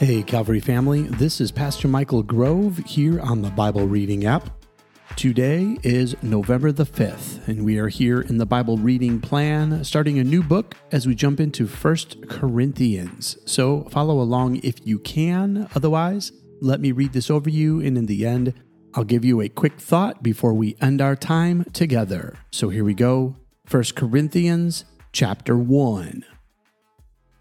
Hey, Calvary family, this is Pastor Michael Grove here on the Bible Reading app. Today is November the 5th, and we are here in the Bible reading plan, starting a new book as we jump into First Corinthians. So follow along if you can. Otherwise, let me read this over you, and in the end, I'll give you a quick thought before we end our time together. So here we go. First Corinthians chapter 1.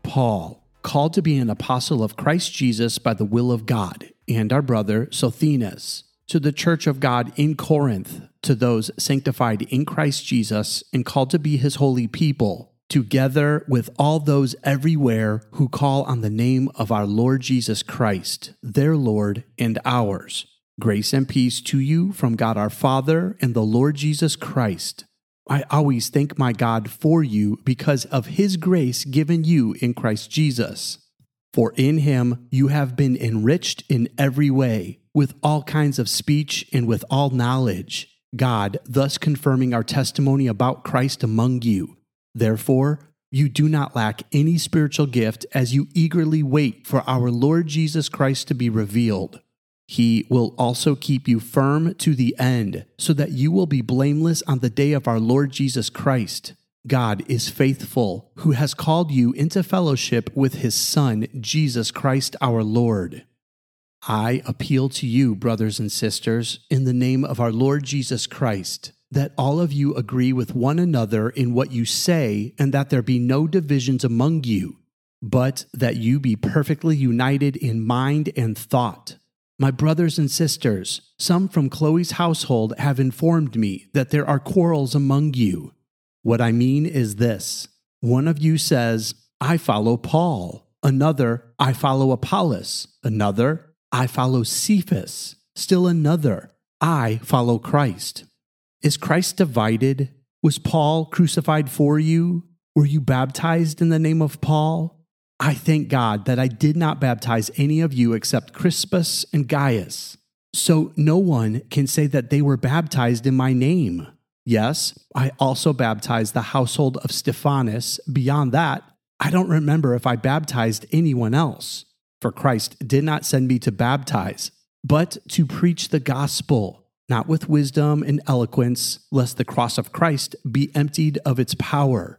Paul called to be an apostle of Christ Jesus by the will of God, and our brother Sosthenes, to the church of God in Corinth, to those sanctified in Christ Jesus and called to be his holy people, together with all those everywhere who call on the name of our Lord Jesus Christ, their Lord and ours. Grace and peace to you from God our Father and the Lord Jesus Christ. I always thank my God for you because of his grace given you in Christ Jesus. For in him you have been enriched in every way, with all kinds of speech and with all knowledge, God thus confirming our testimony about Christ among you. Therefore, you do not lack any spiritual gift as you eagerly wait for our Lord Jesus Christ to be revealed. He will also keep you firm to the end, so that you will be blameless on the day of our Lord Jesus Christ. God is faithful, who has called you into fellowship with his Son, Jesus Christ our Lord. I appeal to you, brothers and sisters, in the name of our Lord Jesus Christ, that all of you agree with one another in what you say, and that there be no divisions among you, but that you be perfectly united in mind and thought. My brothers and sisters, some from Chloe's household have informed me that there are quarrels among you. What I mean is this one of you says, I follow Paul, another, I follow Apollos, another, I follow Cephas, still another, I follow Christ. Is Christ divided? Was Paul crucified for you? Were you baptized in the name of Paul? I thank God that I did not baptize any of you except Crispus and Gaius. So no one can say that they were baptized in my name. Yes, I also baptized the household of Stephanas. Beyond that, I don't remember if I baptized anyone else. For Christ did not send me to baptize, but to preach the gospel, not with wisdom and eloquence, lest the cross of Christ be emptied of its power.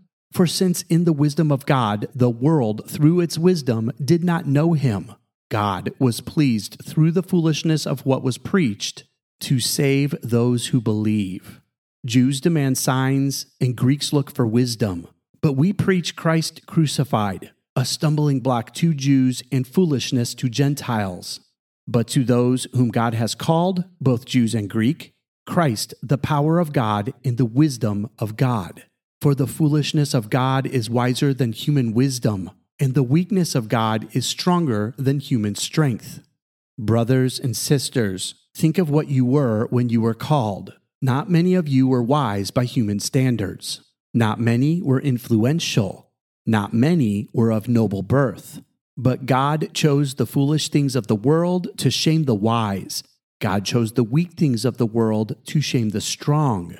For since in the wisdom of God, the world through its wisdom did not know him, God was pleased through the foolishness of what was preached to save those who believe. Jews demand signs, and Greeks look for wisdom. But we preach Christ crucified, a stumbling block to Jews and foolishness to Gentiles. But to those whom God has called, both Jews and Greek, Christ, the power of God and the wisdom of God. For the foolishness of God is wiser than human wisdom, and the weakness of God is stronger than human strength. Brothers and sisters, think of what you were when you were called. Not many of you were wise by human standards. Not many were influential. Not many were of noble birth. But God chose the foolish things of the world to shame the wise. God chose the weak things of the world to shame the strong.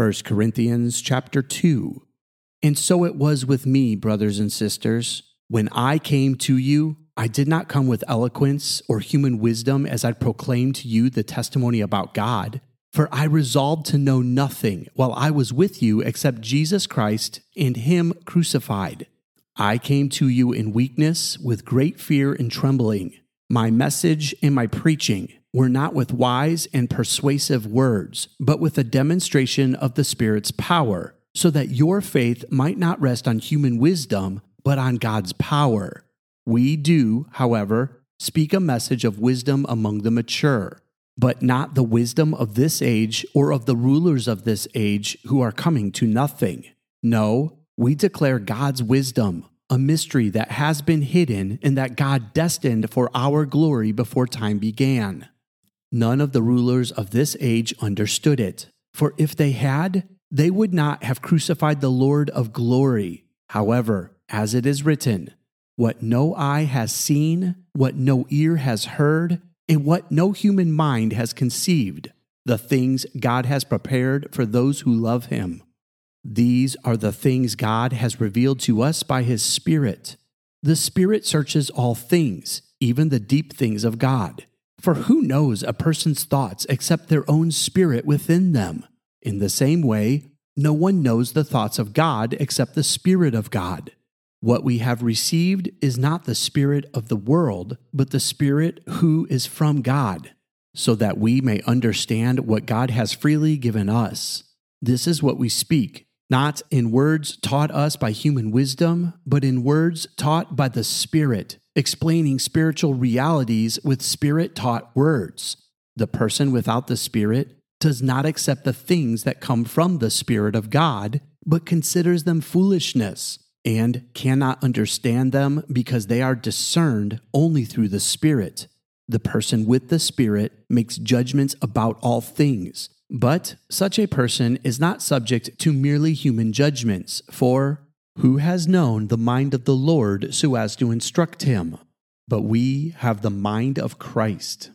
1 Corinthians chapter 2. And so it was with me, brothers and sisters. When I came to you, I did not come with eloquence or human wisdom as I proclaimed to you the testimony about God. For I resolved to know nothing while I was with you except Jesus Christ and Him crucified. I came to you in weakness with great fear and trembling. My message and my preaching were not with wise and persuasive words, but with a demonstration of the Spirit's power, so that your faith might not rest on human wisdom, but on God's power. We do, however, speak a message of wisdom among the mature, but not the wisdom of this age or of the rulers of this age who are coming to nothing. No, we declare God's wisdom a mystery that has been hidden and that God destined for our glory before time began. None of the rulers of this age understood it, for if they had, they would not have crucified the Lord of glory. However, as it is written, what no eye has seen, what no ear has heard, and what no human mind has conceived, the things God has prepared for those who love him. These are the things God has revealed to us by His Spirit. The Spirit searches all things, even the deep things of God. For who knows a person's thoughts except their own spirit within them? In the same way, no one knows the thoughts of God except the Spirit of God. What we have received is not the Spirit of the world, but the Spirit who is from God, so that we may understand what God has freely given us. This is what we speak not in words taught us by human wisdom, but in words taught by the Spirit, explaining spiritual realities with Spirit taught words. The person without the Spirit does not accept the things that come from the Spirit of God, but considers them foolishness and cannot understand them because they are discerned only through the Spirit. The person with the Spirit makes judgments about all things but such a person is not subject to merely human judgments, for who has known the mind of the Lord so as to instruct him? But we have the mind of Christ.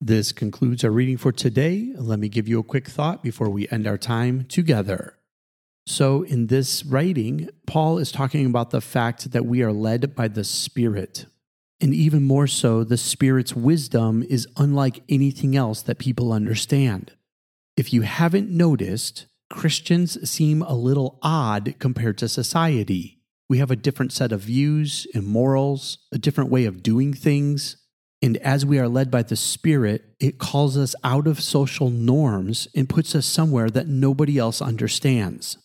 This concludes our reading for today. Let me give you a quick thought before we end our time together. So, in this writing, Paul is talking about the fact that we are led by the Spirit. And even more so, the Spirit's wisdom is unlike anything else that people understand. If you haven't noticed, Christians seem a little odd compared to society. We have a different set of views and morals, a different way of doing things. And as we are led by the Spirit, it calls us out of social norms and puts us somewhere that nobody else understands.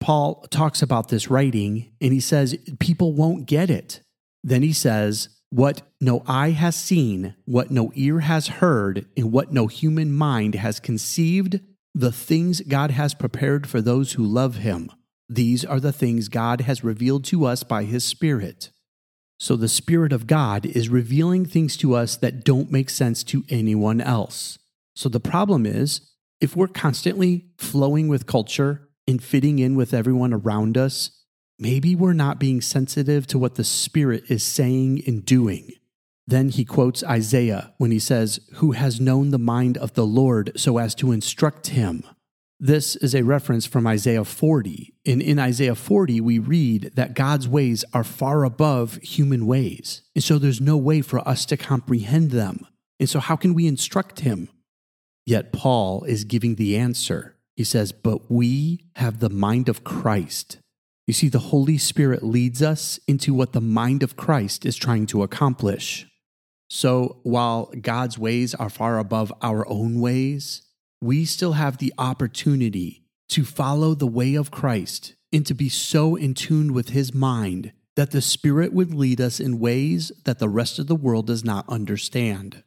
Paul talks about this writing and he says people won't get it. Then he says, What no eye has seen, what no ear has heard, and what no human mind has conceived, the things God has prepared for those who love Him. These are the things God has revealed to us by His Spirit. So the Spirit of God is revealing things to us that don't make sense to anyone else. So the problem is, if we're constantly flowing with culture and fitting in with everyone around us, maybe we're not being sensitive to what the Spirit is saying and doing. Then he quotes Isaiah when he says, Who has known the mind of the Lord so as to instruct him? This is a reference from Isaiah 40. And in Isaiah 40, we read that God's ways are far above human ways. And so there's no way for us to comprehend them. And so, how can we instruct him? Yet, Paul is giving the answer. He says, But we have the mind of Christ. You see, the Holy Spirit leads us into what the mind of Christ is trying to accomplish. So while God's ways are far above our own ways, we still have the opportunity to follow the way of Christ and to be so in tune with his mind that the Spirit would lead us in ways that the rest of the world does not understand.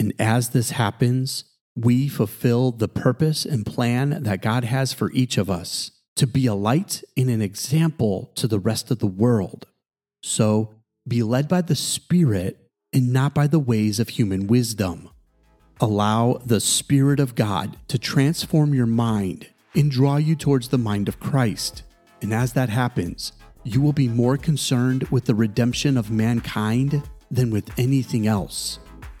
And as this happens, we fulfill the purpose and plan that God has for each of us to be a light and an example to the rest of the world. So be led by the Spirit and not by the ways of human wisdom. Allow the Spirit of God to transform your mind and draw you towards the mind of Christ. And as that happens, you will be more concerned with the redemption of mankind than with anything else.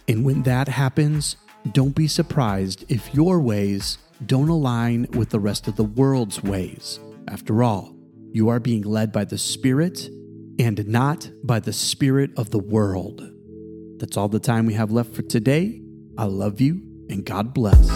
And when that happens, don't be surprised if your ways don't align with the rest of the world's ways. After all, you are being led by the Spirit and not by the Spirit of the world. That's all the time we have left for today. I love you and God bless.